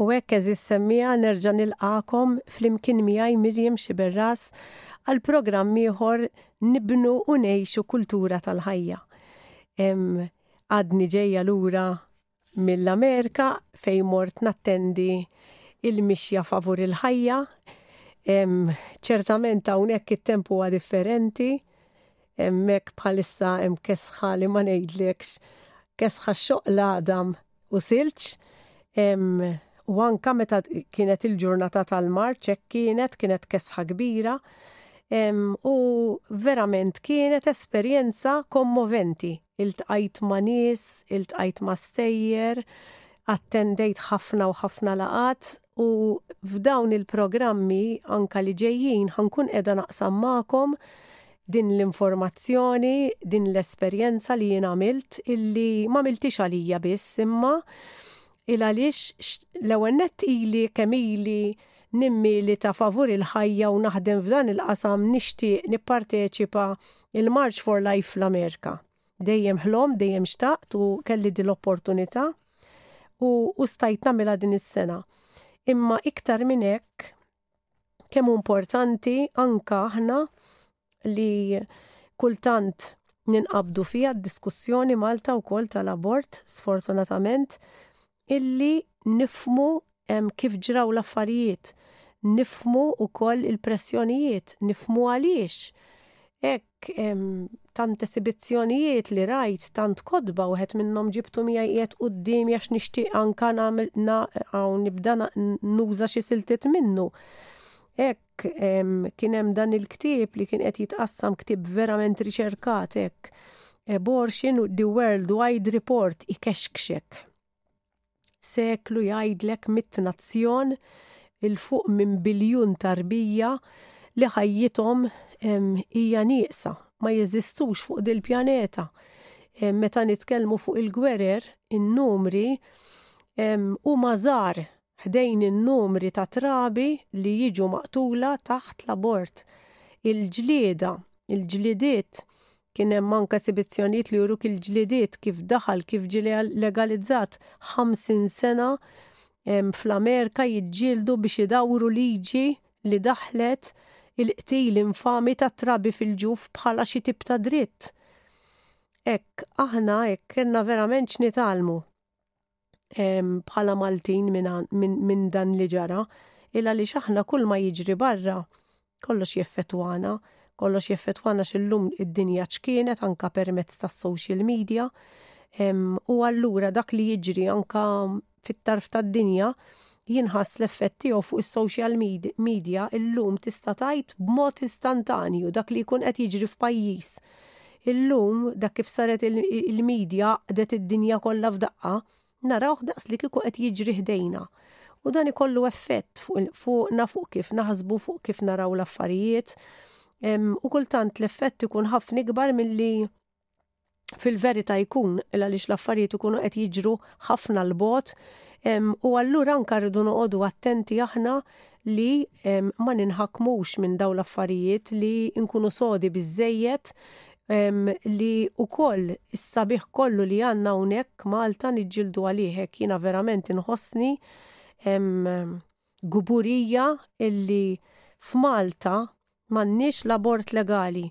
U hekk eżis semmija nerġa' nilqakom flimkien miegħi Mirjam Xiberras għal programm ieħor nibnu u ngħixu kultura tal-ħajja. Għadni ġejja lura mill-Amerika fejn mort nattendi il-mixja favur il-ħajja. Ċertament hawnhekk it-temp huwa differenti. Hemmhekk bħalissa hemm kesħa li ma ngħidlekx, kesħa xoqla għadam u silġ. U anka meta kienet il-ġurnata tal-Marċ hekk kienet, kienet kesħa kbira. U verament kienet esperjenza kommoventi Iltqajt ma' nies, iltqajt ma' stejjer, attendejt ħafna u ħafna laqgħat u f'dawn il-programmi anke li ġejjin ħa nkun qiegħda naqsam magħkom din l-informazzjoni, din l-esperjenza li jien għamilt illi m'għamiltiex għalija biss imma il għaliex l-ewwel nett ili kemm ili nimmilita favur il-ħajja u naħdem f'dan il-qasam nixtieq nipparteċipa il-March for Life fl-Amerika. Dejjem ħlom, dejjem xtaqt u kelli din l-opportunità u, u stajt nagħmilha din is-sena. Imma iktar minn hekk kemm importanti anka aħna li kultant ninqabdu fija d-diskussjoni Malta wkoll tal-abort, sfortunatament, illi nifhmu kif ġraw l-affarijiet, nifhmu wkoll il-pressjonijiet, nifhmu għaliex hekk tant esibizzjonijiet li rajt, tant kotba wieħed minnhom ġibtu miegħi qiegħed quddiemi għax nixtieq anke nagħmel hawn nibda nuża xi siltiet minnu. Hekk hekk kien hemm dan il-ktieb li kien qed jitqassam ktieb verament riċerkat hekk. Abortion The Worldwide Report ikexkxek. Seklu jgħidlek mit nazzjon il fuq minn biljun tarbija li ħajjithom hija nieqsa ma jeżistux fuq dil-pjaneta. Meta nitkellmu fuq il-gwerer, in-numri huma żgħar ħdejn in-numri ta' trabi li jiġu maqtula taħt l-abort, il-ġlieda, il-ġlidiet, kien hemm anke esibizzjonijiet li juruk il-ġlidiet kif daħal, kif ġie legalizzat, 50 sena fl-Amerika jiġġieldu biex idawru liġi li daħħlet il-qtil infami tat-trabi fil-ġuf bħala xi tip ta' dritt. Hekk, aħna hekk kellna verament x'nitgħallmu. bħala Maltin minn dan li ġara, illa li xaħna kull ma jiġri barra kollox jeffetwana, kollox jeffetwana xillum id-dinja ċkienet anka permezz tas social media, u allura dak li jiġri anka fit-tarf tad-dinja jinħass l-effett tiegħu fuq is-social media illum tista' tgħid b'mod istantanju dak li jkun qed jiġri f'pajjiż. Illum dak kif saret il-media għaqdet id-dinja kollha f'daqqa, narawh daqs li kieku qed jiġri ħdejna. U dan ikollu effett fuqna fuq kif naħsbu fuq kif naraw l-affarijiet. U kultant l-effett ikun ħafna ikbar milli Fil-verità jkun il għaliex l-affarijiet ikunu qed jiġru ħafna l bot u allura anka rridu noqogħdu attenti aħna li ma ninħakmux minn daw l-affarijiet li nkunu sodi biżejjed li u koll is-sabiħ kollu li għanna unek Malta nġildu għaliħek jina verament inħossni guburija illi f'Malta M'għandniex l-abort legali.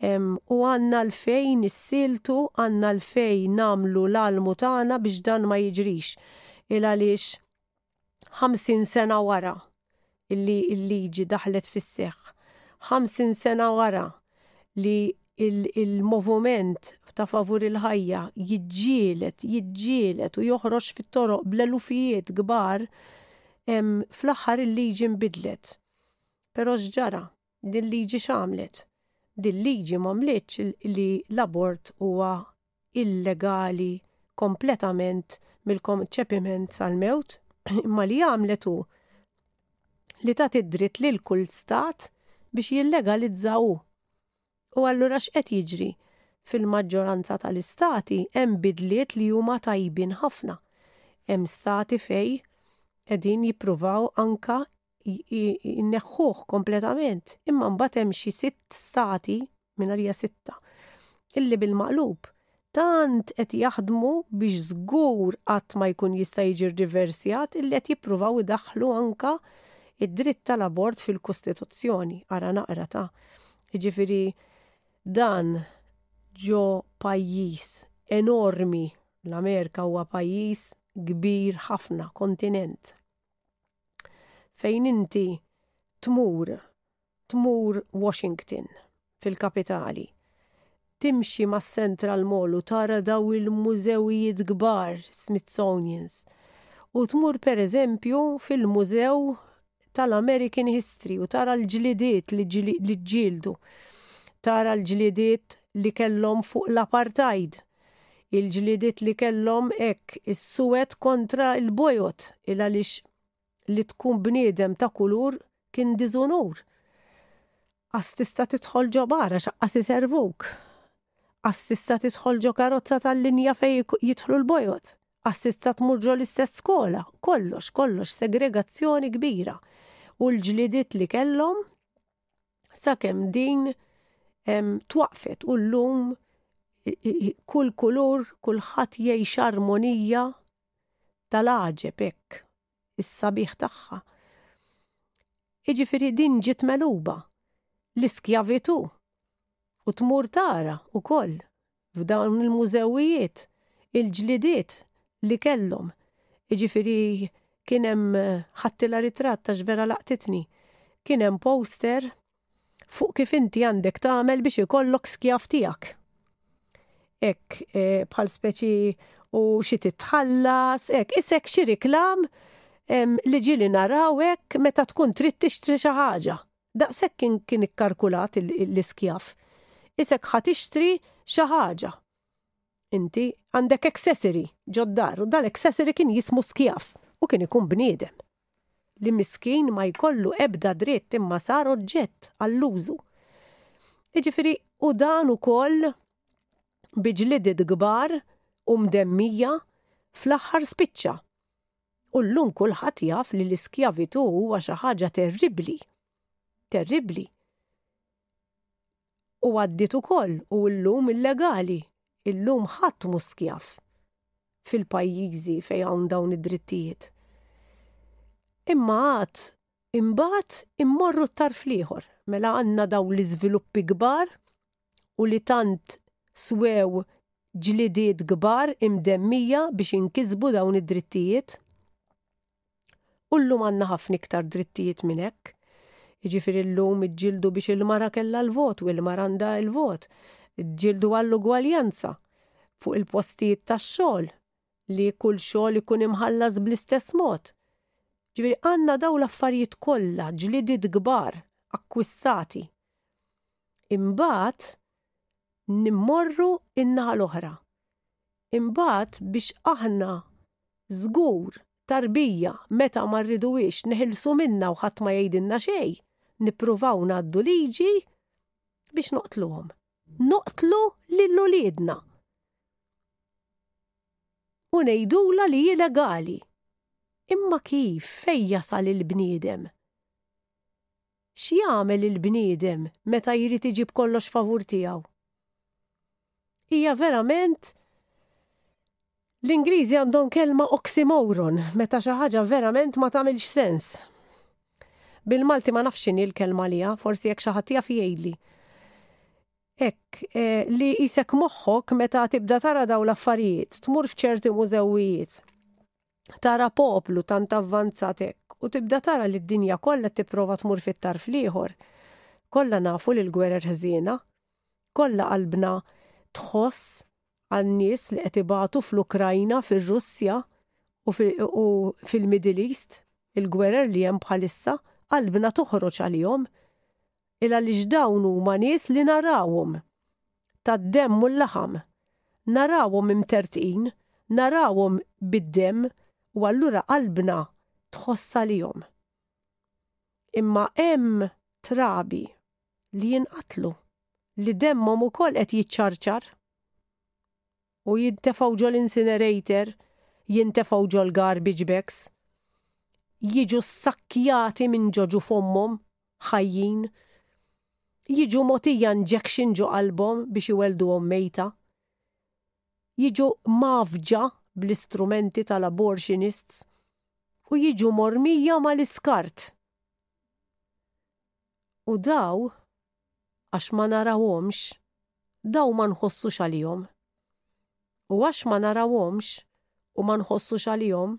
U għandna għalfejn nissiltu, għandna għalfejn nagħmlu l-almu tagħna biex dan ma jiġrix. Il għaliex 50 sena wara illi l-liġi daħlet fis-seħħ, 50 sena wara li il-moviment ta' favur il-ħajja jiġġielet, jiġġielet u joħroġ fit-toroq bl-elufijiet kbar, fl-aħħar il-liġi nbidlet. Però x'ġara? Dil-liġi x'għamlet? Dil-liġi ma mlietx li l-abort huwa illegali kompletament mill-konċepiment sal-mewt, imma li għamlet hu li tat id-dritt lil kull stat biex jillegalizza hu. U allura x'qed jiġri? Fil-maġġoranza tal-istati hemm bidliet li huma tajbin ħafna. Hemm stati fejn qegħdin jippruvaw anka jneħħuh kompletament, imma mbagħad hemm xi sitt stati mingħajr sitta illi bil-maqlub tant qed jaħdmu biex żgur qatt ma jkun jista' jiġi rriversjat illi qed jippruvaw idaħħlu anka id-dritt tal-abort fil-Kostituzzjoni, ara naqra ta'. Jiġifieri dan ġo pajjiż enormi, l-Amerika huwa pajjiż kbir ħafna, kontinent, fejn inti tmur, tmur Washington, fil-kapitali, timxi mas-Central Mall u tara dawn il-mużewijiet kbar, Smithsonian's, u tmur pereżempju fil-mużew tal-American History u tara l-ġlidiet li ġġieldu, tara l-ġlidiet li kellhom fuq l-apartheid, Il-ġlidiet li kellhom hekk is-suwed kontra l-bojod il għaliex li tkun bniedem ta' kulur kien diżunur. Qas tista' tidħol ġo bar għax aqqas iservuk. Qas tista' tidħol ġo karozza tal-linja fejn jidħlu l-bojod. Qas tista' tmur ġo l-istess skola. Kollox, kollox segregazzjoni kbira. U l-ġlidiet li kellhom sakemm din twaqfet u llum kull kulur kulħadd jgħix armonija tal-għaġeb hekk is-sabiħ tagħha. Iġifieri din ġiet meluba l-iskjavitù u tmur tara wkoll f'dawn il-mużewijiet il-ġlidiet li kellhom. Jiġifieri kien hemm ħadtilha ritratt għax vera laqtitni. Kien hemm poster fuq kif inti għandek tagħmel biex ikollok skjav tiegħek. Hekk e, bħal speċi u xi titħallas, hekk isek xi riklam li ġili naraw hekk meta tkun trid tixtri xi ħaġa. Daqshekk kien kien ikkalkulat l-iskjav. Isek ħa tixtri xi ħaġa. Inti għandek accessory ġod-dar u dal-accessory kien jismu skjav u kien ikun bniedem. Li miskin ma jkollu ebda dritt imma sar oġġett għall-użu. Jiġifieri u dan ukoll bi ġlidiet kbar u mdemmija fl-aħħar spiċċa. U llum kulħadd jaf li l-iskjavitu huwa xi ħaġa terribbli. Terribbli. U għaddiet ukoll u llum illegali. Illum ħadd mhu skjav fil-pajjiżi fejn hawn dawn id-drittijiet. Imma għad Imbagħad immorru t-tarf l-ieħor, mela għandna daw l-iżviluppi kbar u li tant swew ġlidiet kbar imdemmija biex inkisbu dawn id-drittijiet. U llum għandna ħafna iktar drittijiet minn hekk. Jiġifieri llum iġġieldu biex il-mara kellha l-vot u l-mara għandha l-vot. Ġġieldu għall-ugwaljanza fuq il-postijiet tax-xogħol, li kull xogħol ikun imħallas bl-istess mod. Ġifieri għandna dawn l-affarijiet kollha ġlidiet kbar akkwistati. Imbagħad nimmorru in-naħa l-oħra. Imbagħad biex aħna żgur tarbija meta ma rriduwiex neħilsu minna u ħadd ma jgħidilna xejn, nippruvaw ngħaddu liġi biex noqtluhom. noqtlu lil uliedna u ngħidula li hi legali. Imma kif fejn jasal il-bniedem? X'jagħmel il-bniedem meta jrid iġib kollox favur tiegħu? Hija verament L-Ingliżi għandhom kelma oxymoron meta xi ħaġa verament ma tagħmilx sens. Bil-Malti ma nafx x'inhi l-kelma għaliha, forsi jekk xi ħadd jaf jgħidli. Hekk, eh, li qisek moħħok meta tibda tara dawn l-affarijiet, tmur f'ċerti mużewijiet, tara poplu tant avvanzat hekk u tibda tara li d-dinja kollha tipprova tmur fit-tarf l-ieħor. Kollha nafu li l-gwerer ħżiena, kollha qalbna tħoss għan-nies li qed ibatu fl-Ukrajna, fir-Russja u fil-Middle East, il-gwerer li hemm bħalissa, qalbna toħroġ għalihom. Il-għaliex dawn huma nies li narawhom, tad-demm u l-laħam. Narawhom imtertqin, narawhom bid-demm u allura qalbna tħoss għalihom. Imma hemm trabi li jinqatlu, li demmhom ukoll qed jiċċarċar u jintefgħu ġol-incinerator, jintefgħu ġol-garbage bags, jiġu ssakkjati minn ġo ġu fommhom ħajjin, jiġu mogħtija injection ġo qalbhom biex iwellduhom mejta, jiġu mgħaffġa bl-istrumenti tal-abortionists u jiġu mormija mal-iskart. U daw, għax ma narawhomx, daw ma nħossux għalihom. U għax ma narawhomx u ma nħossux għalihom,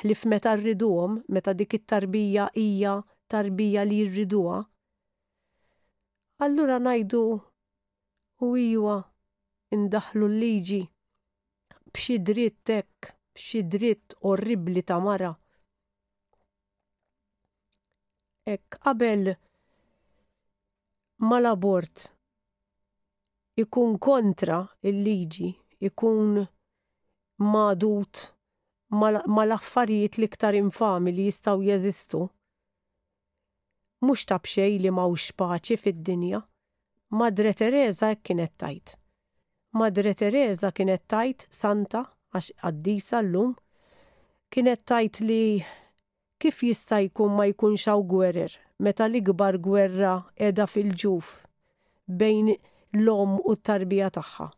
ħlif meta rriduhom, meta dik it-tarbija hija tarbija li jirriduha, allura ngħidu u iwa indaħlu l-liġi b'xi dritt hekk, b'xi dritt orribli ta' mara. Hekk qabel ma l-abort ikun kontra il-liġi, ikun magħdud ma l-affarijiet l-iktar infami li jistgħu jeżistu, mhux ta' b'xejn li m'hawnx paċi fid-dinja. Madre Tereża hekk kienet tgħid. Madre Tereża kienet tgħid, santa għax qaddisa llum, kienet tgħid li Kif jista' jkun ma jkunx hawn gwerer meta l-ikbar gwerra qiegħda fil-ġuf bejn l-omm u t-tarbija tagħha?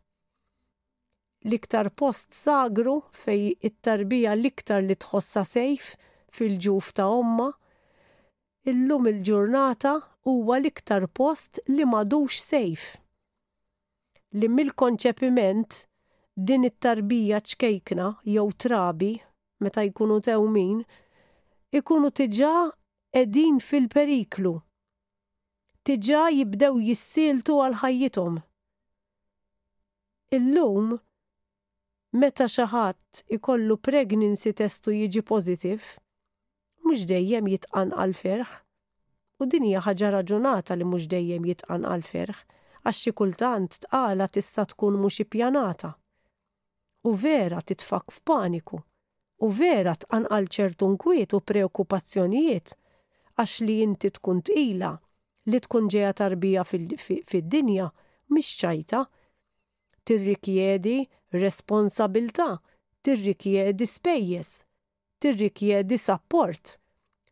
L-iktar post sagru fejn it-tarbija l-iktar li tħossha safe fil-ġuf ta' ommha, illum il-ġurnata huwa l-iktar post li m'għadux safe. Li mill-konċepiment din it-tarbija ċkejkna jew trabi meta jkunu tewmin, ikunu diġà qegħdin fil-periklu. Diġà jibdew jissieltu għal ħajjithom. Illum, meta xi ħadd ikollu pregnancy test u jiġi positive, mhux dejjem jitqanqal ferħ. U din hija ħaġa raġunata li mhux dejjem jitqanqal ferħ, għax xi kultant tqala tista' tkun mhux ippjanata. U vera titfakk f'paniku. U vera tqanqal ċertu nkwiet u preokkupazzjonijiet għax li inti tkun tqila, li tkun ġejja tarbija fid-dinja mhix ċajta. Tirrikjedi responsabilità, tirrikjedi spejjeż, tirrikjedi sapport,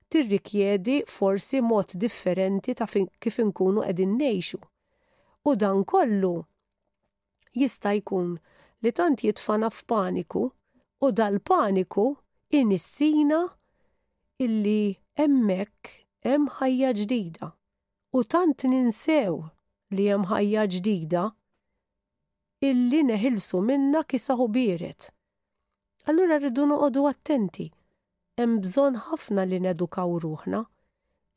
tirrikjedi forsi mod differenti ta' kif inkunu qegħdin ngħixu. U dan kollu jista' jkun li tant jitfana f'paniku u dal-paniku inissina illi hemmhekk hemm ħajja ġdida u tant ninsew li hemm ħajja ġdida illi neħilsu minnha kisaħ u biered. Allura rridu noqogħdu attenti. Hemm bżonn ħafna li nedukaw ruħna.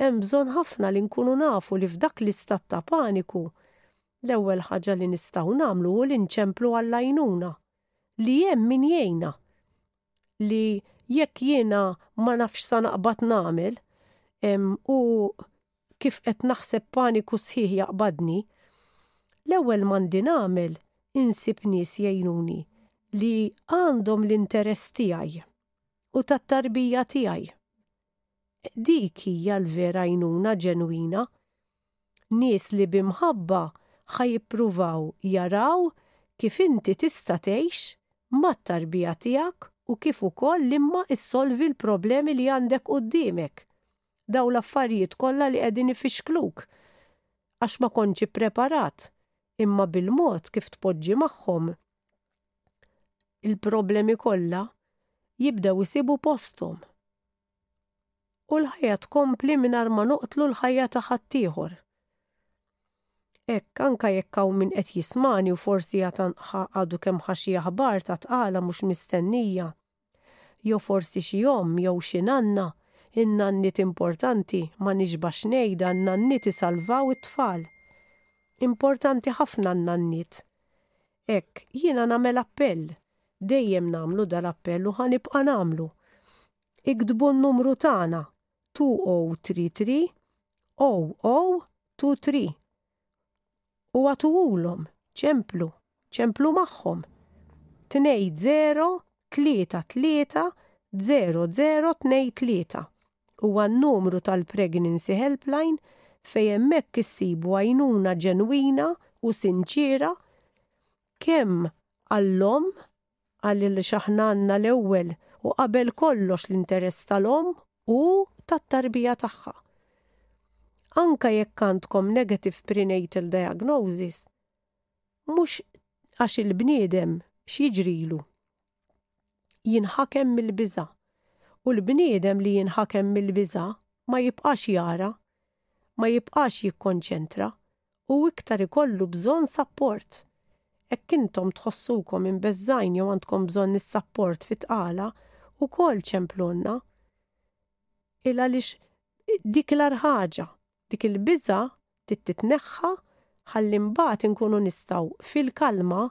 Hemm bżonn ħafna li nkunu nafu li f'dak l-istat ta' paniku, l-ewwel ħaġa li nistgħu nagħmlu hu li nċemplu għall-għajnuna, li hemm min jgħinna, li jekk jiena ma nafx sa naqbad nagħmel, u kif qed naħseb paniku sħiħ jaqbadni, l-ewwel m'għandi nagħmel insib nies jgħinuni li għandhom l-interess tiegħi u tat-tarbija tiegħi. Dik hija l-vera għajnuna ġenwina. Nies li bi mħabba ħa jippruvaw jaraw kif inti tista' tgħix mat-tarbija tiegħek u kif ukoll liema issolvi l-problemi li għandek quddiemek. Dawn l-affarijiet kollha li qegħdin ifixkluk għax ma kontx ippreparat, imma bil-mod kif tpoġġi magħhom il-problemi kollha jibdew isibu posthom. U l-ħajja tkompli mingħajr ma noqtlu l-ħajja ta' ħaddieħor. Hekk anke jekk hawn min qed jismani u forsi għadu kemm ħa xi aħbar ta' tqala mhux mistennija, Jew forsi xi omm jew xi nanna, in-nanniet importanti, ma nixbaħx ngħidha, n-nanniet isalvaw it-tfal. Importanti ħafna n-nanniet. Hekk, jiena nagħmel appell, dejjem nagħmlu dal-appell u ħa nibqa' nagħmlu. Iktbu n-numru tagħna, 2033 0023. u għatuhulhom ċemplu, ċemplu magħhom. 2-0-3-3-0-0-2-3 huwa n-numru tal-Pregnancy Helpline fejn hemmhekk issibu għajnuna ġenwina u sinċiera kemm għall-omm Qal li għaliex aħna għandna l-ewwel u qabel kollox l-interess tal-omm u tat-tarbija tagħha. Anke jekk għandkom negative prenatal diagnosis, mhux għax il-bniedem x'jiġrilu. Jinħakem mill-biża', u l-bniedem li jinħakem mill-biża' ma jibqax jara, ma jibqax jikkonċentra hu iktar ikollu bżonn sapport. Hekk intom tħossukom imbeżżgħin jew għandkom bżonn is-sapport fi tqala, ukoll ċemplunna. Il għaliex dik l-agħar ħaġa, dik il-biża' trid titneħħa ħalli mbagħad inkunu nistgħu fil-kalma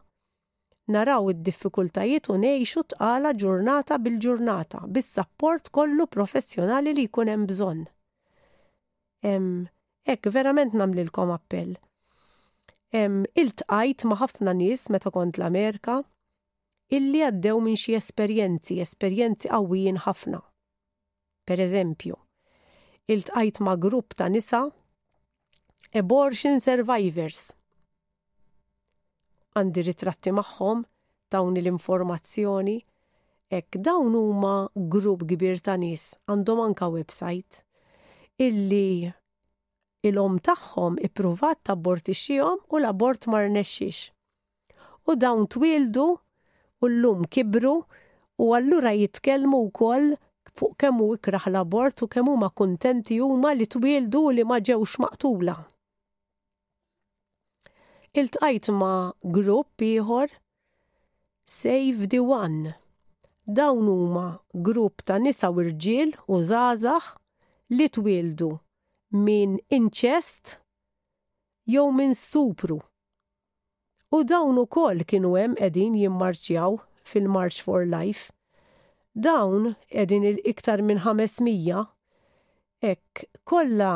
naraw id-diffikultajiet u ngħixu t-tqala ġurnata bil-ġurnata bis-sapport kollu professjonali li jkun hemm bżonn. Ehm, hekk verament nagħmlilkom appell. Ehm, iltqajt ma' ħafna nies meta kont l-Amerika illi għaddew minn xi esperjenzi, esperjenzi qawwijin ħafna. Per eżempju, iltqajt ma' grupp ta' nisa abortion survivors. Għandi ritratti magħhom tawni l-informazzjoni hekk dawn huma grupp kbir ta' nies għandhom anka website illi il-omm tagħhom ippruvat tabortixxihom u l-abort ma rnexxiex. U dawn twieldu u llum kibru u allura jitkellmu wkoll fuq kemm hu ikrah l-abort u kemm huma kuntenti huma li twieldu u li ma ġewx maqtula. Iltqajt ma' grupp ieħor Save the One. Dawn huma grupp ta' nisa u rġiel u żgħażagħ li twieldu minn inċest jew minn stupru. U dawn ukoll kienu hemm qegħdin jimmarċjaw fil-March for Life. Dawn qegħdin iktar minn 500 hekk kollha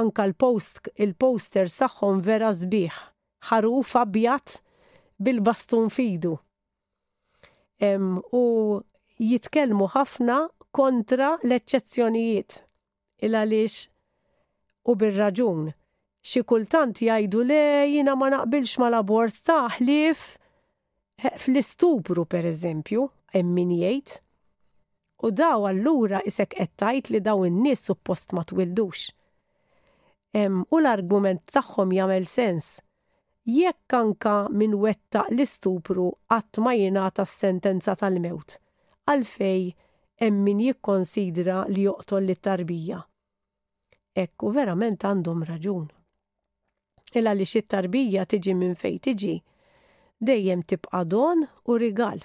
anke l-post il-posters tagħhom vera sbieħ, ħaruf abjad bil-bastun f'idu. Hemm u jitkellmu ħafna kontra l-eċċezzjonijiet. Il-għaliex, u bir-raġun, xi kultant jgħidu le jiena ma naqbilx mal-abort ta' ħlief eh, fl-istupru pereżempju, hemm min jgħid. U daw allura isek qed tgħid li daw in-nies suppost ma twildux. U l-argument tagħhom jagħmel sens. Jekk anka min wettaq l-istupru qatt ma jingħata s-sentenza tal-mewt, għalfejn hemm min jikkonsidra li joqtol lit-tarbija? Hekk hu verament għandhom raġun. Il għaliex it-tarbija tiġi minn fejn tiġi, dejjem tibqa' don u rigal.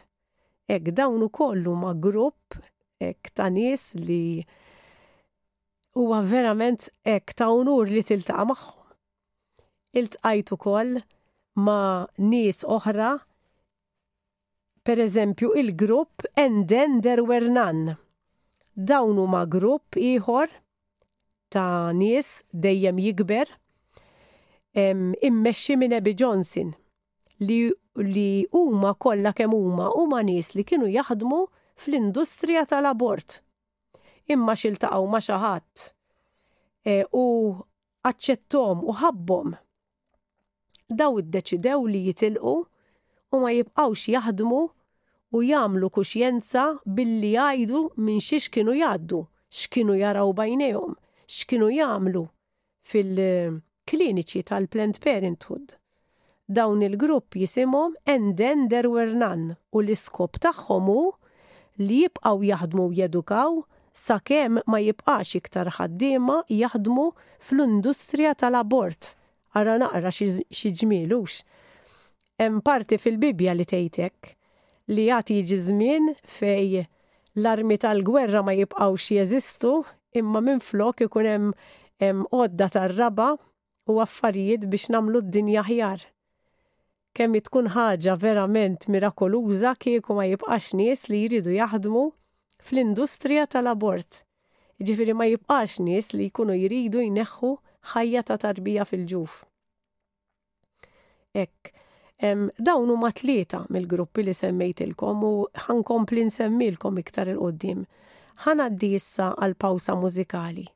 Hekk dawn ukoll huma grupp hekk ta' nies li huwa verament hekk ta' unur li tiltaqa' magħhom. Iltqajt ukoll ma' nies oħra, pereżempju il-grupp And Then There Were None. Dawn huma grupp ieħor ta' nies dejjem jikber, immexxi minn Abby Johnson, li li huma kollha kemm huma huma nies li kienu jaħdmu fl-industrija tal-abort. Imma x'iltaqgħu ma' xi ħadd u aċċetthom u ħabbhom. Dawn iddeċidew li jitilqu u ma jibqgħux jaħdmu u jagħmlu kuxjenza billi jgħidu minn xiex kienu jgħaddu, x'kienu jaraw b'għajnejhom, x'kienu jagħmlu fil-kliniċi tal-Planned Parenthood. Dawn il-grupp jisimhom Enden der Wernan u l-iskop tagħhom hu li jibqgħu jaħdmu u jedukaw sakemm ma jibqax iktar ħaddiema jaħdmu fl-industrija tal-abort. Ara naqra xi ġmiel hux! Hemm parti fil-Bibbja li tgħid hekk, li għad jiġi żmien fejn l-armi tal-gwerra ma jibqgħux jeżistu imma minflok ikun hemm għodda tar-raba' u affarijiet biex nagħmlu d-dinja aħjar. Kemm hi tkun ħaġa verament mirakoluża kieku ma jibqax nies li jridu jaħdmu fl-industrija tal-abort, jiġifieri ma jibqax nies li jkunu jridu jneħħu ħajja ta' tarbija fil-ġuf. Hekk, dawn huma tlieta mill-gruppi li semmejtilkom u ħa nkompli nsemmilkom iktar 'il quddiem. Ħa ngħaddi issa għal pawsa mużikali.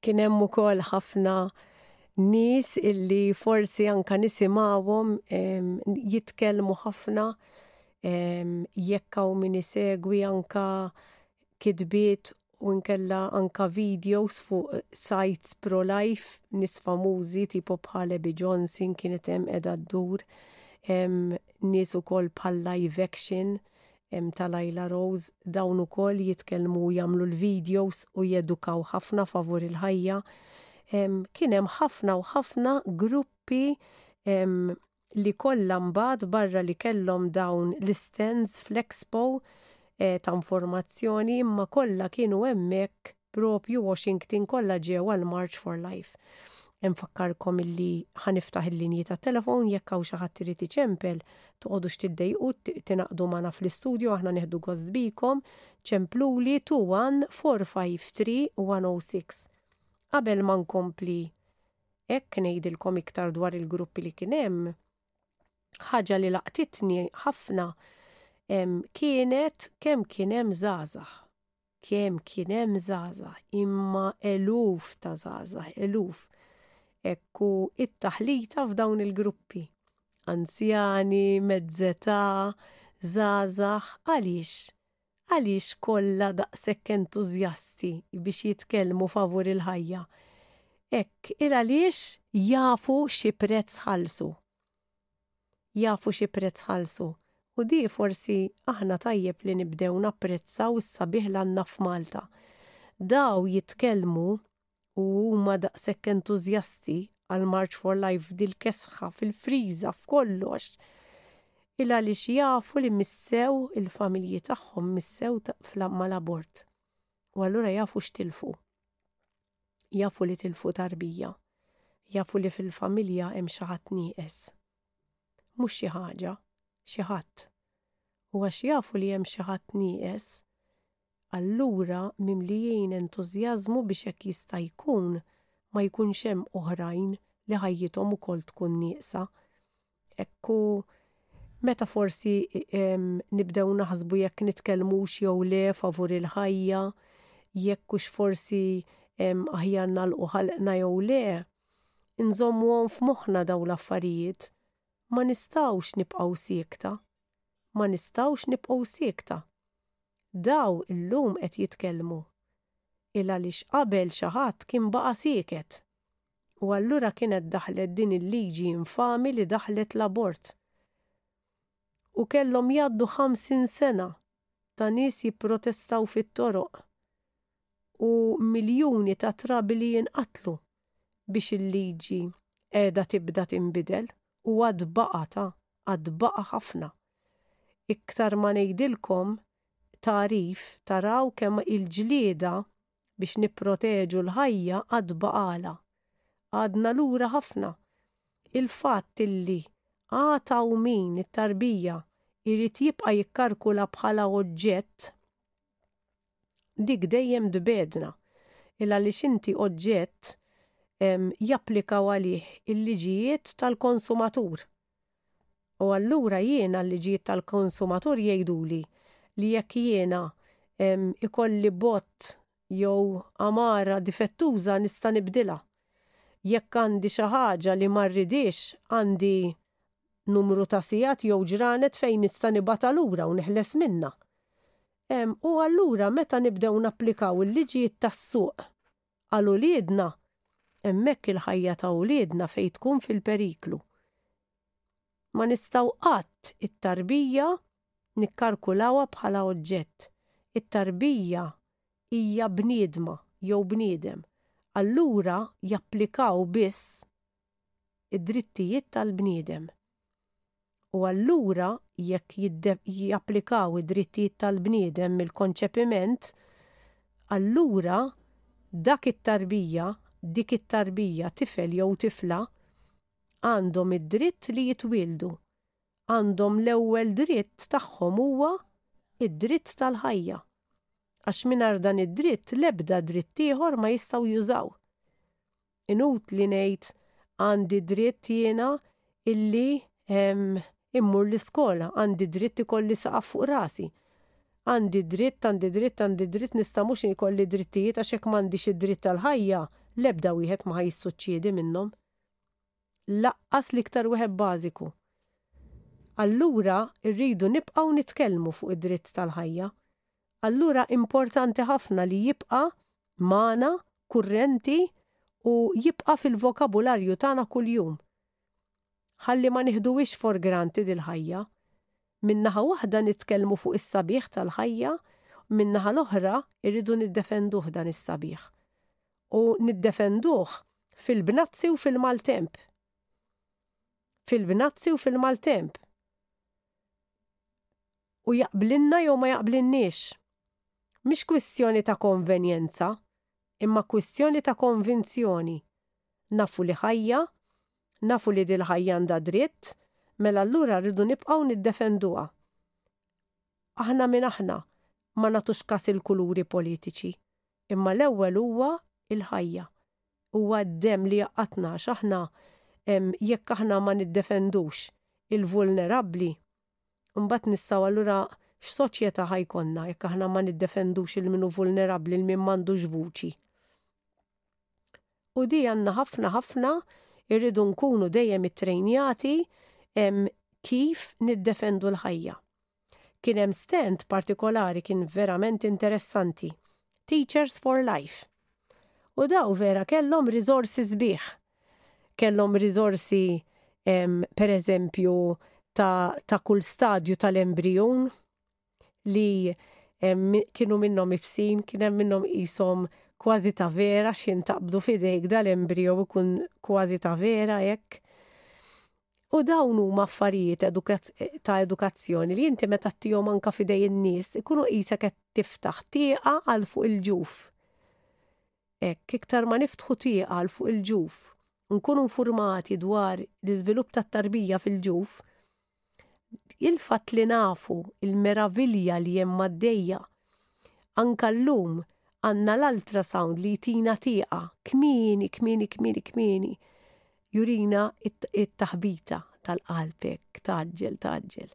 Kien hemm ukoll ħafna nies illi forsi anka nisimgħuhom jitkellmu ħafna jekk hawn min isegwi anka kitbiet u nkella anka videos fuq sites pro-life, nies famużi tipo bħal Abby Johnson kienet hemm qiegħda ddur, nies ukoll bħal Live Action Hemm ta' Laila Rose, dawn ukoll jitkellmu u jagħmlu l-videos u jedukaw ħafna favur il-ħajja. Kien hemm ħafna u ħafna gruppi li kollha mbagħad barra li kellhom dawn l-istands fl-expo ta' informazzjoni imma kollha kienu hemmhekk propju Washington kollha ġew għal March for Life. Infakkarkom illi ħaniftaħ il-linji ta' telefon jekk hawn xi ħadd irid iċempel, toqgħodux tiddejqu tinaqdu magħna fl-istudju aħna nieħdu gost bikom, ċempluli 21453 Qabel ma nkompli hekk ngħidilkom iktar dwar il-gruppi li kien hemm, ħaġa li laqtitni ħafna kienet kemm kien hemm żgħażagħ kemm kien hemm żgħażagħ, imma eluf ta' żgħażagħ, eluf. Hekk hu t-taħlita f'dawn il-gruppi. Anzjani, mezz'età, żgħażagħ, għaliex? Għaliex kollha daqshekk entużjasti biex jitkellmu favur il-ħajja? Hekk il-għaliex jafu xi prezz ħallsu. jafu xi prezz ħallsu u di forsi aħna tajjeb li nibdew napprezzaw is-sabiħ li għandna f'Malta. Daw jitkellmu u huma daqshekk entużjasti għal March for Life f'dil kesħa fil-friża f'kollox il għaliex jafu li missew il-familji tagħhom missew mal-abort u allura jafu x'tilfu. Jafu li tilfu tarbija. Jafu li fil-familja hemm xi ħadd nieqes. Mhux xi ħaġa, xi ħadd. U għax jafu li hemm xi ħadd nieqes, allura mimlijin entużjażmu biex jekk jista' jkun ma jkunx hemm oħrajn li ħajjithom ukoll tkun nieqsa. Ekku meta forsi nibdew naħsbu jekk nitkellmux jew le favur il-ħajja, jekk hux forsi aħjar nagħlqu ħalqna jew le, inżommuhom f'moħħna dawn l-affarijiet. Ma nistgħux nibqgħu siekta. Ma nistgħux nibqgħu siekta. Daw illum qed jitkellmu. Il għaliex qabel xi ħadd kien baqa' sieket. U allura kienet daħlet din il-liġi infami li daħlet l-abort. U kellhom jgħaddu 50 sena ta' nies jipprotestaw fit-toroq u miljuni ta' trabi li jinqatlu biex il-liġi qiegħda tibda tinbidel u għad baqa' ta' għad baqa' ħafna. Iktar ma ngħidilkom tagħrif taraw kemm il-ġlieda biex nipproteġu l-ħajja qatt baqala. Għadna lura ħafna. Il-fatt illi għad hawn min it-tarbija jrid jibqa' jikkarkula bħala oġġett, dik dejjem tbegħdna. Il għaliex inti oġġett, japplikaw għalih il-liġijiet tal-konsumatur. U allura jiena l-liġijiet tal-konsumatur jgħiduli li jekk jiena ikolli bott jew għamara difettuża nista' nibdilha. Jekk għandi xi ħaġa li ma rridhiex għandi numru ta' sigħat jew ġranet fejn nista' nibgħatha lura u neħles minnha. U allura meta nibdew napplikaw il-liġijiet tas-suq għal uliedna, hemmhekk il-ħajja ta' uliedna fejn tkun fil-periklu. Ma nistgħu qatt it-tarbija nikkalkulawha bħala oġġett. It-tarbija hija bniedma jew bniedem. Allura japplikaw biss id-drittijiet tal-bniedem. U allura jekk japplikaw id-drittijiet tal-bniedem mill-konċepiment, allura dak it-tarbija, dik it-tarbija, tifel jew tifla, għandhom id-dritt li jitwieldu, għandhom l-ewwel dritt tagħhom huwa d-dritt tal-ħajja, għax mingħajr dan id-dritt l-ebda dritt ieħor ma jistgħu jużaw. Inutli ngħid għandi dritt jiena illi immur l-iskola, għandi dritt ikolli saqaf fuq rasi. Għandi dritt, għandi dritt, għandi dritt nista' mhux ikolli drittijiet għax hekk m'għandix id-dritt tal-ħajja, l-ebda wieħed ma jissuċċiedi minnhom. Laqqas l-iktar wieħed bażiku. Allura rridu nibqgħu nitkellmu fuq id-dritt tal-ħajja. Allura importanti ħafna li jibqa' magħna, kurrenti u jibqa' fil-vokabularju tagħna kuljum. Ħalli ma nieħduhiex for granted il-ħajja. Minn naħa waħda nitkellmu fuq is-sabiħ tal-ħajja, min-naħa l-oħra rridu niddefenduh dan is-sabiħ. U niddefenduh fil-bnazzi u fil-maltemp. Fil-bnazzi u fil-maltemp. u jaqblilna jew ma jaqblilniex. Mhix kwistjoni ta' konvenjenza, imma kwistjoni ta' konvinzjoni. Nafu li ħajja, nafu li dil-ħajja għandha dritt, mela allura rridu nibqgħu niddefenduha. Aħna min aħna, ma nagħtux kas il-kuluri politiċi, imma l-ewwel huwa l-ħajja. Huwa d-demm li jgħaqqadna għax aħna jekk aħna ma niddefendux il-vulnerabbli, Imbagħad nistgħu allura x'soċjetà ħa jkollna jekk aħna ma niddefendux il min hu vulnerabbli, il min m'għandux vuċi. U di għandna ħafna ħafna irridu nkunu dejjem ittrejnjati kif niddefendu l-ħajja. Kien hemm stand partikolari kien verament interessanti. Teachers for Life. U daw vera kellhom riżorsi sbieħ kellhom riżorsi pereżempju ta', ta kull stadju tal-embrijun li kienu minnhom ibsin, kien hemm minnhom qishom kważi ta' vera x'jien taqbdu f'idejk dal-embrijo jkun kważi ta' vera hekk. U dawn huma affarijiet ta' edukazzjoni li inti meta ttihom anke f'idej in-nies ikunu qisek qed tiftaħ tieqa għal fuq il-ġuf. Hekk, iktar ma niftħu tieqa 'l fuq il-ġuf u nkunu informati dwar l-iżvilupp tat-tarbija fil-ġuf, il-fatt li nafu il-meravilja li hemm għaddejja. Anka llum għandna l-ultrasound li jtina tieqa kmieni, kmieni, kmieni, kmieni jurina it-taħbita tal-qalb hekk taġġel, taġġel.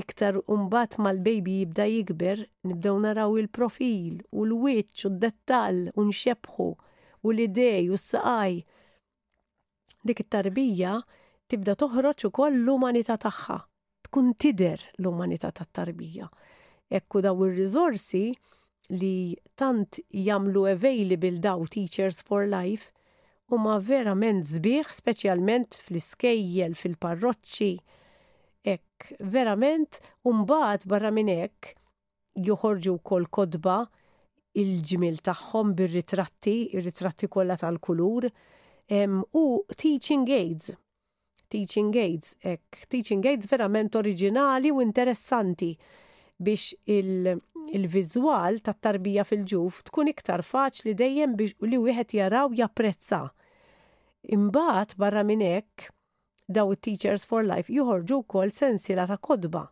iktar u mbagħad mal-baby jibda jikber nibdew naraw il-profil u l-wiċċ u d-dettall u nxebħu u l-idej u s-saqaj. Dik it-tarbija tibda toħroġ ukoll l-umanità tagħha, tkun tidher l-umanità tat-tarbija. Hekk u daw ir-riżorsi li tant jagħmlu available daw Teachers for Life huma verament sbieħ speċjalment fl-iskejjel, fil-parroċċi, hekk verament u mbagħad barra minn hekk joħorġu wkoll kotba il-ġmiel tagħhom bir-ritratti, ir-ritratti kollha tal-kulur, u teaching aids. Teaching aids, ek, teaching aids verament oriġinali u interessanti biex il-viżwal tat tarbija fil-ġuf tkun iktar faċli dejjem biex li wieħed jaraw japprezza. Imbagħad barra minn hekk, daw it-Teachers for Life joħorġu wkoll sensiela ta' kotba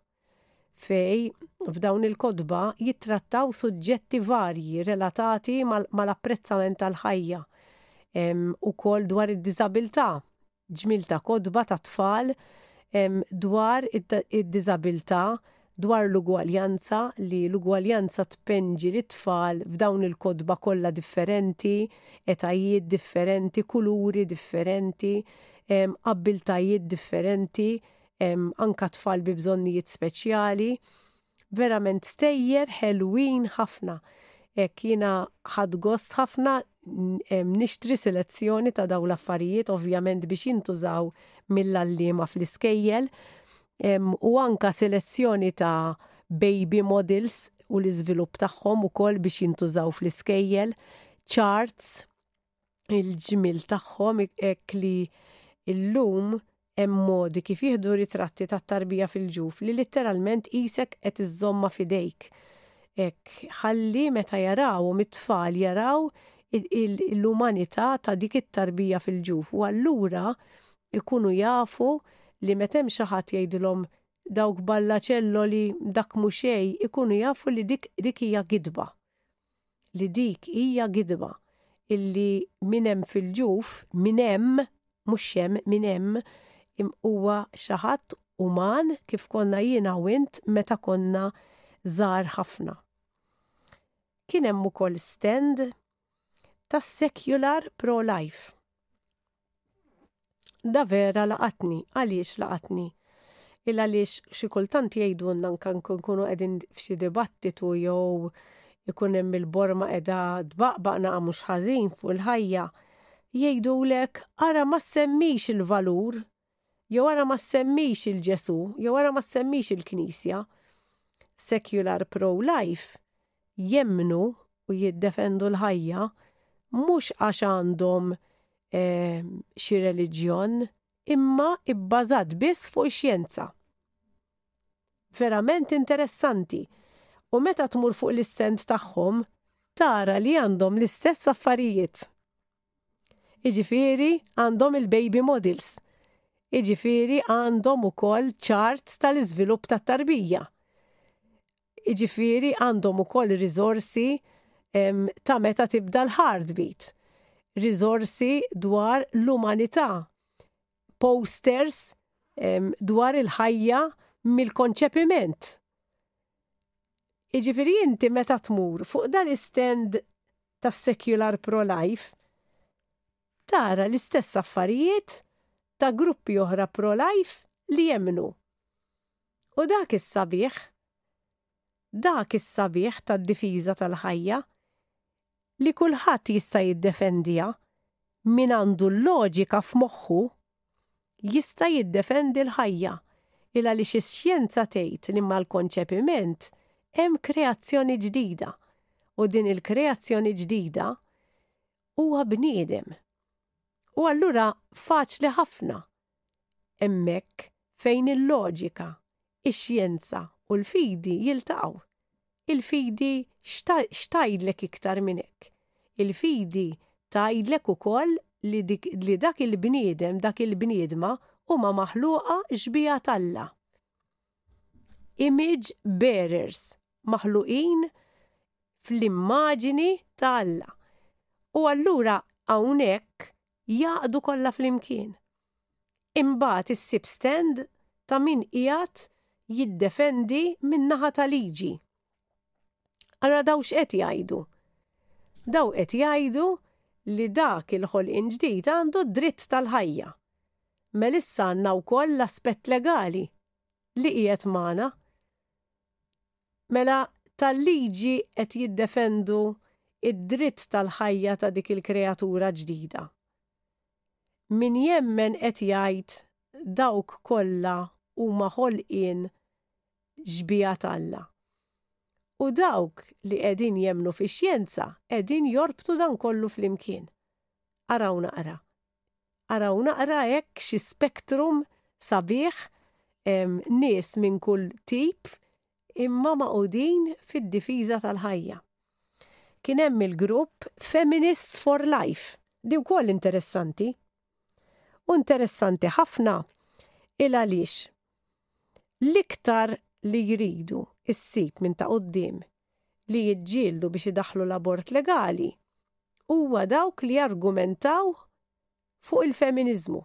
fej f'dawn il-kotba jittrattaw suġġetti varji relatati mal-apprezzament tal-ħajja, ukoll dwar id-diżabilità, ġmiel ta' kotba ta' tfal dwar id-diżabilità, dwar l-ugwaljanza, li l-ugwaljanza tpenġi lit-tfal f'dawn il-kotba kollha differenti, etajiet differenti, kuluri differenti, abbiltajiet differenti, anka tfal bi bżonnijiet speċjali. Verament stejjer ħelwin ħafna. Ek jina ħad gost ħafna nixtri selezzjoni ta' daw l-affarijiet ovvjament biex jintużaw mill-allima fl-iskejjel u anka selezzjoni ta' baby models u l-iżvilupp tagħhom ukoll biex jintużaw fl-iskejjel, charts, il-ġmil tagħhom hekk li llum hemm modi kif jieħdu ritratti tat-tarbija fil-ġuf li litteralment qisek qed iżżommha f'idejk hekk ħalli meta jarawhom it-tfal jaraw l-umanità ta' dik it-tarbija fil-ġuf u allura jkunu jafu li meta hemm xi ħadd jgħidilhom dawk ballaċelloli dak mhu xejn ikunu jafu li dik hija gidba. li dik hija gidba illi min hemm fil-ġuf, min hemm, mhux x'hemm, min hemm, huwa xi ħadd uman kif konna jiena u int meta konna żgħar ħafna. Kien hemm ukoll stand tas-secular pro-life. Da vera laqatni, għaliex laqatni? il għaliex xi kultant jgħidulna anke nkunu qegħdin f'xi dibattitu jew ikun hemm il-borma qiegħda tbaqbaq naqa' mhux ħażin fuq il-ħajja, jgħidulek ara ma ssemmix il-valur jew ara ma ssemmix il Ġesù, jew ara ma ssemmix il-Knisja. Secular pro-life jemmnu u jiddefendu l-ħajja mhux għax għandhom eh, xi reliġjon, imma ibbażat biss fuq ix-xjenza. Verament interessanti. U meta tmur fuq l-istend tagħhom, tara li għandhom l-istess affarijiet. Jiġifieri għandhom il-baby models. Jiġifieri għandhom ukoll charts tal-iżvilupp tat-tarbija. Jiġifieri għandhom ukoll riżorsi ta' meta tibda l-heartbeat, riżorsi dwar l-umanità, posters dwar il-ħajja mill-konċepiment. Jiġifieri inti meta tmur fuq dan l-istand tas-sekular pro-life tara l-istess affarijiet ta' gruppi oħra pro-life li jemmnu. U dak is-sabiħ, dak is-sabiħ tad-difiża tal-ħajja, li kulħadd jista' jiddefendiha, min għandu l-loġika f'moħħu, jista' jiddefendi l-ħajja, il għaliex ix-xjenza tgħid li mal-konċepiment hemm kreazzjoni ġdida, u din il-kreazzjoni ġdida huwa bniedem. U allura faċli ħafna hemmhekk fejn il-loġika, Ix-xjenza u l-fidi jiltaqgħu. Il-fidi x'tgħidlek iktar minn hekk? Il-fidi tgħidlek ukoll li li dak il-bniedem, dak il-bniedma huma maħluqa xbieha t'Alla. Image bearers, maħluqin fl-immaġini ta' Alla. U allura hawnhekk jgħaqdu kollha flimkien. Imbagħad issib stand ta' min qiegħed jiddefendi min-naħa ta' liġi. Ara daw x'qed jgħidu. Daw qed jgħidu li dak il-ħolqien ġdid għandu d-dritt tal-ħajja. Mel issa għandna wkoll l-aspett legali li qiegħed magħna. Mela tal-liġi qed jiddefendu id-dritt tal-ħajja ta' dik il-kreatura ġdida. Min jemmen qed jgħid dawk kollha huma ħolqien xbieha t'Alla. U dawk li qegħdin jemmnu fix-xjenza qegħdin jorbtu dan kollu flimkien. Ara u naqra, Ara u naqra hekk xi spektrum sabiħ, nies minn kull tip, imma magħqudin fid-difiża tal-ħajja. Kien hemm il-grupp Feminists for Life, di wkoll interessanti. U interessanti ħafna il għaliex l-iktar li jridu issib minn ta' quddiem li jiġġieldu biex idaħħlu l-abort legali huwa dawk li jargumentaw fuq il-feminiżmu.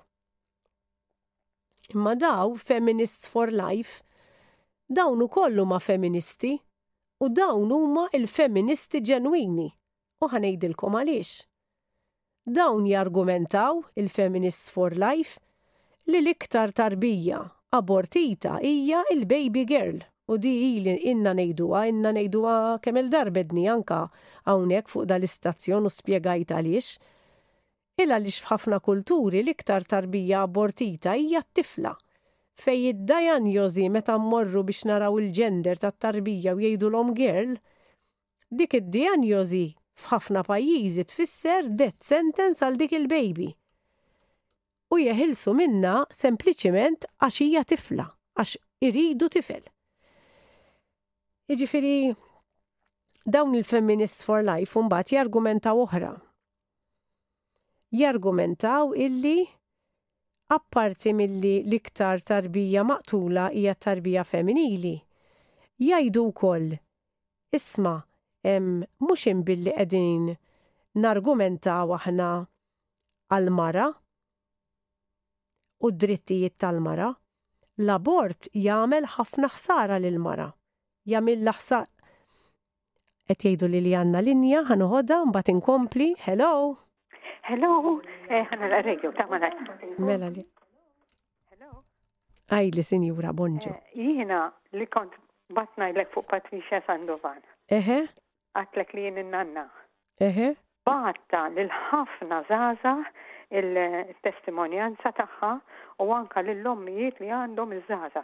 Imma daw Feminists for Life dawn ukoll huma feministi u dawn huma l-feministi ġenwini u ħanejdilkom għaliex. Dawn jargumentaw, il-Feminists for Life, li l-iktar tarbija abortita hija l-baby girl u di hi li ilna ngħiduha, ilna ngħiduha kemm-il darba għedni anke hawnhekk fuq dan l-istazzjon u spjegajt għaliex. Il għaliex f'ħafna kulturi l-iktar tarbija abortita hija t-tifla. Fejn id-dajanjosi meta mmorru biex naraw il-gender tat-tarbija u jgħidulhom girl, Dik id-dijanjożi f'ħafna pajjiżi tfisser death sentence għal dik il-baby. U jeħilsu minnha sempliċiment għax hija tifla, għax iridu tifel. Jiġifieri dawn il-Feminists for Life mbagħad jargumentaw oħra Jargumentaw illi, apparti milli l-iktar tarbija maqtula hija t-tarbija femminili, jgħidu wkoll, isma', mhux in billi qegħdin nargumentaw aħna għall-mara u d-drittijiet tal-mara, l-abort jagħmel ħafna ħsara lill-mara, jagħmilha Qed jgħiduli li għandna linja ħa noħodha mbagħad inkompli. Hello. Hello, eh, ħana la radio ta' mala. Mela li. Għaj li sinjura Bonġu. Eh, jiena li kont batna jlek fuq Patricia Sandovan. Eħe. Għatlek li jien nanna. Eħe. Batta l-ħafna zaza il-testimonjanza taħħa u anka l-lommijiet li għandhom iż-zaza.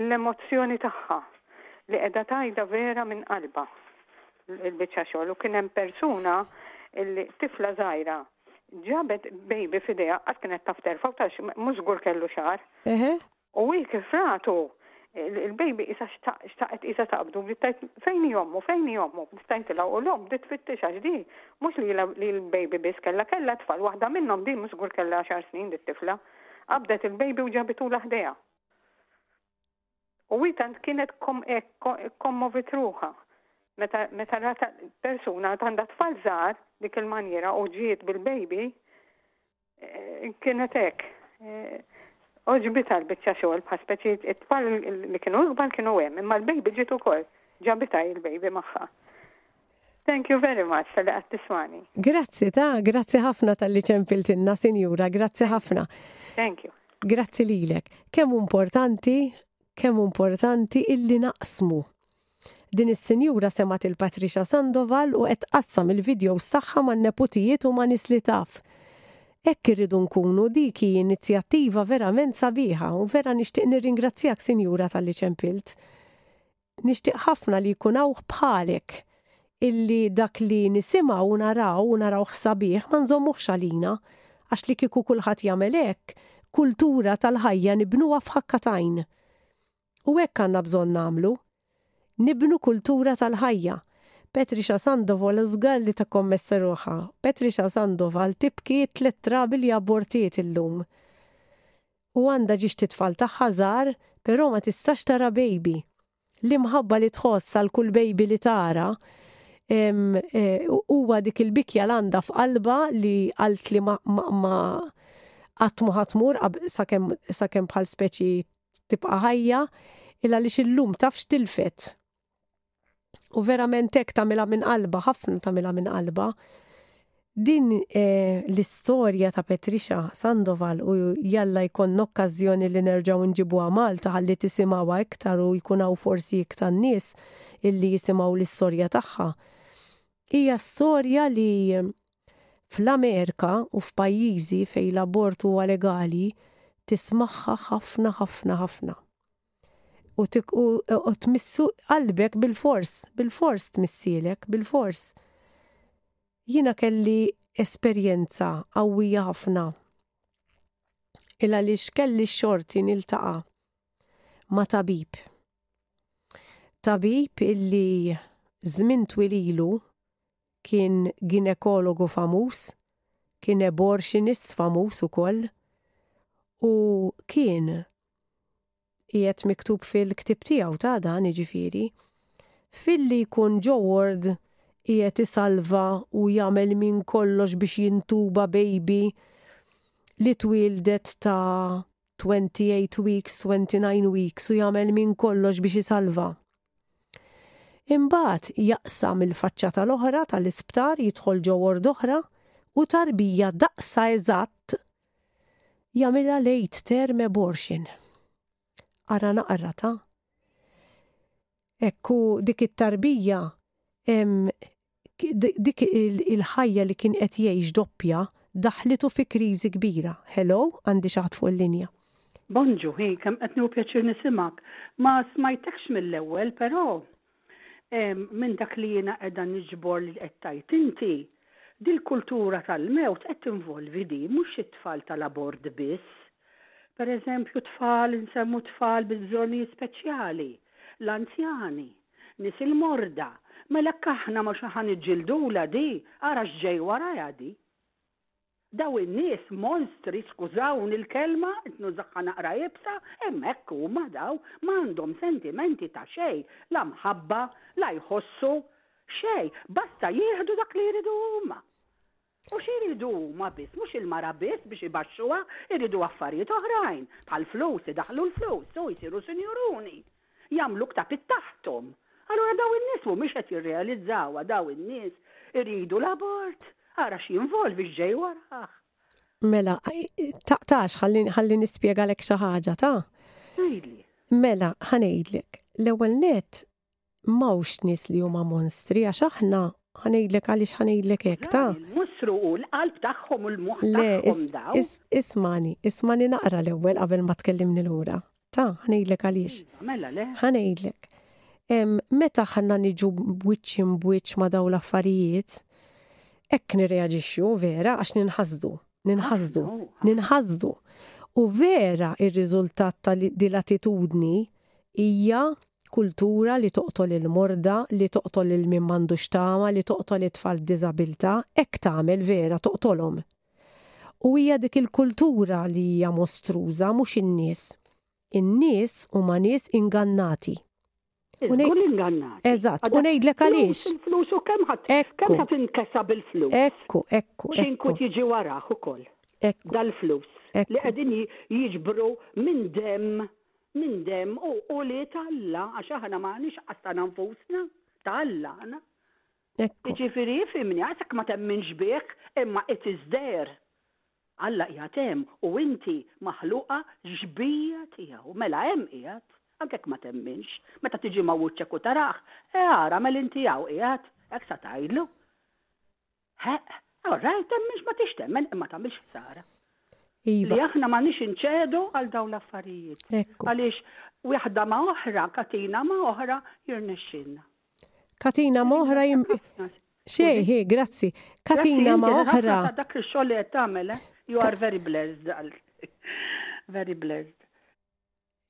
l-emozzjoni tagħha li qiegħda tgħidha vera minn qalbha il-biċċa xogħol u kien hemm persuna li tifla żgħira ġabet baby f'idejha qatt kienet taf terfgħu tax mhux żgur kellu xar. U hi kif ratu il-baby isa xtaqet isa taqbdu bdiet fejn jommu fejn jommu bdiet tgħidilha u l-omm bdiet tfittex għax di mhux li l-baby biss kellha kellha tfal waħda minnhom din mhux żgur kellha xar snin dit-tifla. Qabdet il-baby u ġabitu l-ħdejha. U hi tant kienet kommovit ruħha meta meta rat persuna għandha tfal żgħar dik il-manjera u ġiet bil-baby eh, kienet hekk. Eh, oġbita l-biċċa xogħol bħal speċi it-tfal li kienu ikbar kienu hemm, imma l-baby ġiet ukoll ġabita il-baby magħha. Thank you very much tal-li għad tismani. Grazzi ta, grazzi ħafna tal-li ċempiltinna, sinjura, grazzi ħafna. Thank you. Grazzi lilek. Kemm importanti, kemm importanti illi naqsmu. Din is-sinjura semat il-Patricia Sandoval u qed qassam il-video saħħa man neputijiet u ma' nis li taf. Ekk irridu nkunu dik hi inizjattiva verament sabiħa u vera nixtieq nirringrazzjak sinjura tal-li ċempilt. Nixtieq ħafna li jkun hawn bħalek illi dak li nisimgħu u naraw u naraw ħsabih ma nżommuhx għalina għax li kieku kulħadd jagħmel hekk, kultura tal-ħajja nibnuha f'ħakka t'għajn. U hekk għandna bżonn nagħmlu. Nibnu kultura tal-ħajja. Petrixa Sandoval żgar li tikkommessa ruħha. Petrixa Sandoval tibki t-tliet trabi li abortiet illum. u għandha ġiex tit-tfal tagħha żgħar però ma tistax tara baby. L-imħabba li tħoss għal kull baby li tara eh, huwa dik il-bikja l għandha f'qalba li għalt li ma, ma, ma qatt ma ħatmur sakemm bħal speċi tibqa' ħajja illa li xillum taf x'tilfet. U verament hekk tagħmilha minn qalba, ħafna tagħmilha minn qalba. Din eh, l-istorja ta' Patricia Sandoval u jalla jkun okkażjoni li nerġgħu nġibuha Malta ħalli tisimgħuha iktar u jkun hawn forsi iktar nies illi jisimgħu l-istorja tagħha. Hija storja li fl-Amerika u f'pajjiżi fejn l-abort huwa legali tismagħha ħafna ħafna ħafna. u u tmissu qalbek bil-fors, bil-fors tmissielek, bil-fors. Jiena kelli esperjenza qawwija ħafna. Il għaliex kelli xorti niltaqa' ma' tabib. Tabib illi żmien twil ilu kien ginekologu famuż, kien abortionist famuż ukoll, u kien qiegħed miktub fil-ktieb tiegħu ta' dan jiġifieri, filli jkun Joe Ward qiegħed isalva u jagħmel minn kollox biex jintuba baby li twieldet ta' 28 weeks, 29 weeks u jagħmel minn kollox biex isalva. Imbagħad jaqsam il-faċċata l-oħra tal-isptar jidħol Joe Ward oħra u tarbija daqsha eżatt Jagħmilha late term abortion. Ara naqra ta' Ekku dik it-tarbija dik il-ħajja li kien qed jgħix doppja daħħlitu fi kriżi kbira. Hello, għandi xi ħadd fuq il-linja. Bonġu, hi, kemm qed nieħu pjaċir nisimgħek. Ma smajtekx mill-ewwel, però Minn dak li jiena qiegħda niġbor li qed tgħid inti, dil-kultura tal-mewt qed tinvolvi din mhux it-tfal tal-abort biss. Pereżempju tfal, insemmu t-tfal bil-bżonnijiet speċjali, l-anzjani, nies il-morda. Mela hekk aħna mhux ħa niġġildulha di, ara x'ġej warajha di. Daw in-nies monstri, skużawni l-kelma, qed nużaha naqra iebsa, imma hekk huma daw, ma għandhom sentimenti ta' xejn, la mħabba, la jħossu, xejn, basta jieħdu dak li jridu huma. U x'iridu huma biss, mhux il-mara biss biex ibaxxuha, iridu affarijiet oħrajn, bħall-flus, idaħħlu l-flus, u jsiru sinjuruni. Jagħmluk ta' pit taħthom. Allura dawn in-nies mhumiex qed jirrealizzawha, dawn in-nies iridu l-abort. Ara x'jinvolvi x'ġej warah. Mela, taqtax, ħalli nispjegalek xi ħaġa, ta? Ngħidli. Mela, ħa ngħidlek. L-ewwel nett, m'hawnx nies li huma monstri għax aħna ħa ngħidlek għaliex ħa ngħidlek hekk, ta? Il-mostru hu l-qalb tagħhom u l-moħħ tagħhom dawn. Le, ismani, ismani naqra l-ewwel qabel ma tkellimni lura. Ta, ħanejlek għaliex. Iva, mela le. Ħanejlek. Meta ħanna niġu bwiċċ imbwiċċ ma daw l-affarijiet, hekk nirreaġixxu vera għax ninħasdu, ninħasdu, ninħasdu. U vera ir-riżultat ta' din l-attitudni hija kultura li toqtol il-morda, li toqtol il-min mandu xtama, li toqtol it-tfal b'diżabilità, hekk tagħmel vera toqtolhom. U hija dik il-kultura li hija mostruża mhux in-nies. In-nies huma nies ingannati. Kull ingannati. Eżatt, u ngħidlek għaliex. Il-flus u kemm ħadd kemm taf inkesa bil-flus. Ekku, ekku. Mhux inkut jiġi warah ukoll. Ekku. Dal-flus. Li qegħdin jiġbru minn demm, minn demm u ulied Alla għax aħna m'aħniex qas tagħna nfusna, ta' Alla aħna. Ekku. Jiġifieri ifhimni, għalhekk ma temminx bih, imma it is there. Alla qiegħed hemm u inti maħluqa xbija tiegħu. Mela hemm qiegħed, anke jekk ma temminx. Meta tiġi ma' wiċċek u tarah, eh ara mela inti hawn qiegħed, hekk sa tgħidlu. Ħeqq, all right, temminx ma tix temmen, imma tagħmilx ħsara. Iva. Li aħna m'għandniex inċedu għal dawn l-affarijiet. Ekku. Għaliex waħda ma' oħra, katina ma' oħra, jirnexxilna. Katina moħra jim. Xejħi, grazzi. Katina ma oħra. Dak li xogħol li qed tagħmel, eh? you are very blessed. Very blessed.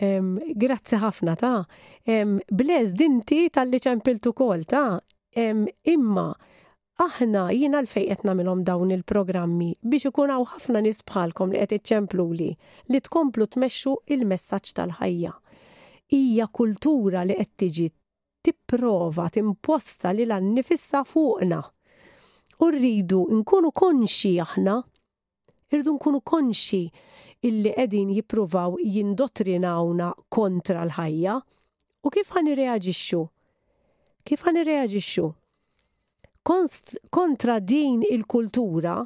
Grazzi ħafna ta' blez dinti tal-li ċempiltu kol ta' imma aħna jina l fejqet qed nagħmilhom dawn il-programmi biex ikun hawn ħafna nies bħalkom li qed iċċempluli li tkomplu tmexxu il-messaġġ tal-ħajja. Hija kultura li qed tiġi tipprova timposta lilha nnifisha fuqna. U rridu nkunu konxi aħna, irridu nkunu konxi illi qegħdin jippruvaw jindottrinawna kontra l-ħajja. U kif ħa nirreaġixxu? Kif ħa nirreaġixxu? Kontra din il-kultura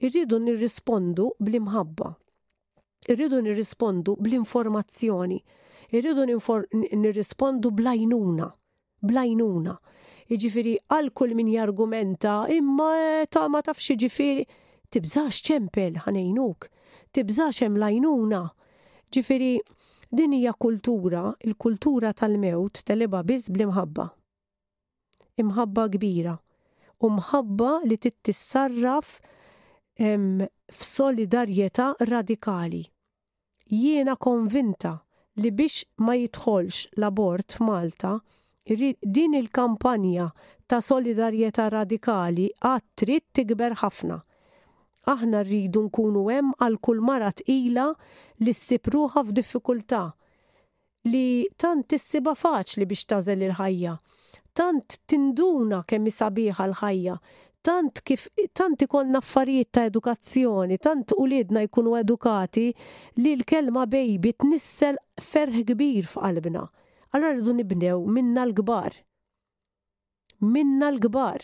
irridu nirrispondu bl-imħabba. Irridu nirrispondu bl-informazzjoni. Irridu nirrispondu bl-għajnuna. Bl-għajnuna. Jiġifieri għal kull min jargumenta, imma ta' ma tafx jiġifieri tibżax ċempel ħanejnuk. Tibżax hemm l-għajnuna. Ġifieri din hija kultura, il-kultura tal-mewt telibha biss bl-imħabba. Imħabba kbira u mħabba li tissarraf f'solidarjetà radikali. Jiena konvinta li biex ma jidħolx l-abort f'Malta, din il-kampanja ta' solidarjetà radikali għad trid tikber ħafna. Aħna rridu nkunu hemm għal kull mara tqila li ssib ruħha f'diffikultà. li tant issibha faċli biex tagħżel il-ħajja, tant tinduna kemm hi sabiħa l-ħajja, tant kif tant ikollna affarijiet ta' edukazzjoni, tant uliedna jkunu edukati li l-kelma baby tnissel ferħ kbir f'qalbna. Allura rridu nibdew minna l-kbar. Minna l-kbar.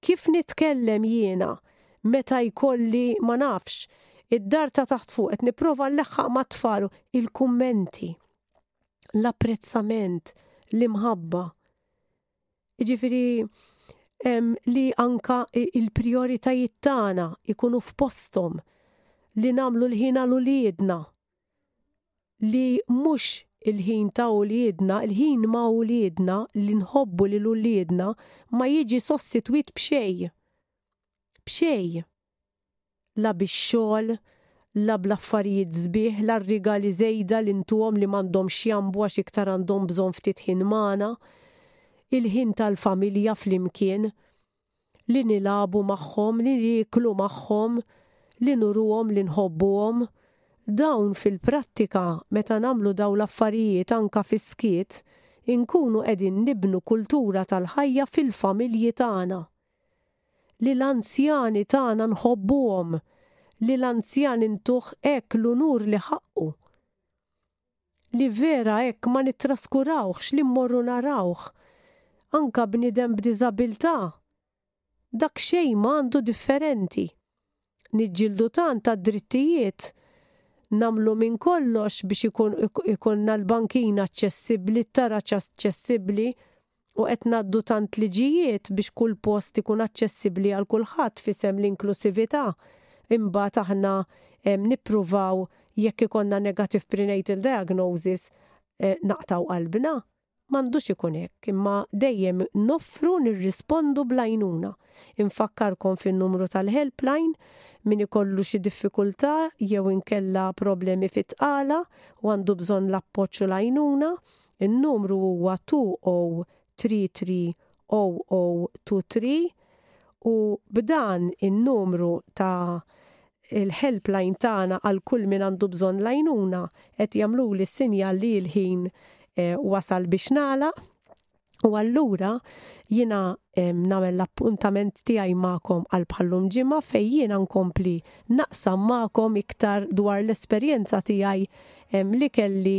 Kif nitkellem jiena meta jkolli ma nafx, id-dar ta' taħt fuq qed nipprova nleħħaq mat-tfal u il-kummenti, l-apprezzament, l-imħabba. Jiġifieri li anka l-prijoritajiet tagħna jkunu f'posthom, li nagħmlu l-ħin għal uliedna. li mhux il-ħin ta' uliedna, il-ħin ma' uliedna li nħobbu lil uliedna ma jiġi sostitwit b'xej. B'xej. La bix-xogħol, la bl-affarijiet sbieħ, la r-rigali żejda li ntuhom li m'għandhomx jambu għax iktar għandhom bżonn ftit ħin magħna. Il-ħin tal-familja flimkien. li nilagħbu magħhom, li nieklu magħhom, li nuruhom li nħobbuhom. Dawn fil-prattika, meta nagħmlu dawn l-affarijiet anke fis-skiet, inkunu qegħdin nibnu kultura tal-ħajja fil-familji tagħna. Li l-anzjani tagħna nħobbuhom, li l-anzjan intuh hekk l-unur li ħaqqu. li vera hekk ma nittraskurawhx li mmorru narawh, anka bniedem b'diżabilità. Dak xejn ma għandu differenti. Niġġieldu tant għad-drittijiet, nagħmlu minn kollox biex ikun ikollna l-bankina aċċessibbli, t-taraġ aċċessibbli, u qed ngħaddu tant liġijiet biex kull post ikun aċċessibbli għal kulħadd f'isem l-inklusività, imbagħad aħna nippruvaw jekk ikollna negative prenatal diagnosis naqtgħu qalbna? M'għandux ikun hekk, imma dejjem noffru nirrispondu bl-għajnuna. Infakkarkom fin-numru tal-helpline, min ikollu xi diffikultà jew inkella problemi fit-tqala u għandu bżonn l-appoġġ u l-għajnuna, In-numru huwa 20330023 u b'dan in-numru ta' l-helpline tagħna għal kull min għandu bżonn l-għajnuna qed jagħmluli sinjal li l-ħin wasal biex nagħlaq u allura jiena nagħmel l-appuntament tiegħi magħkom għal bħallum ġimgħa fejn jiena nkompli naqsam magħkom iktar dwar l-esperjenza tiegħi li kelli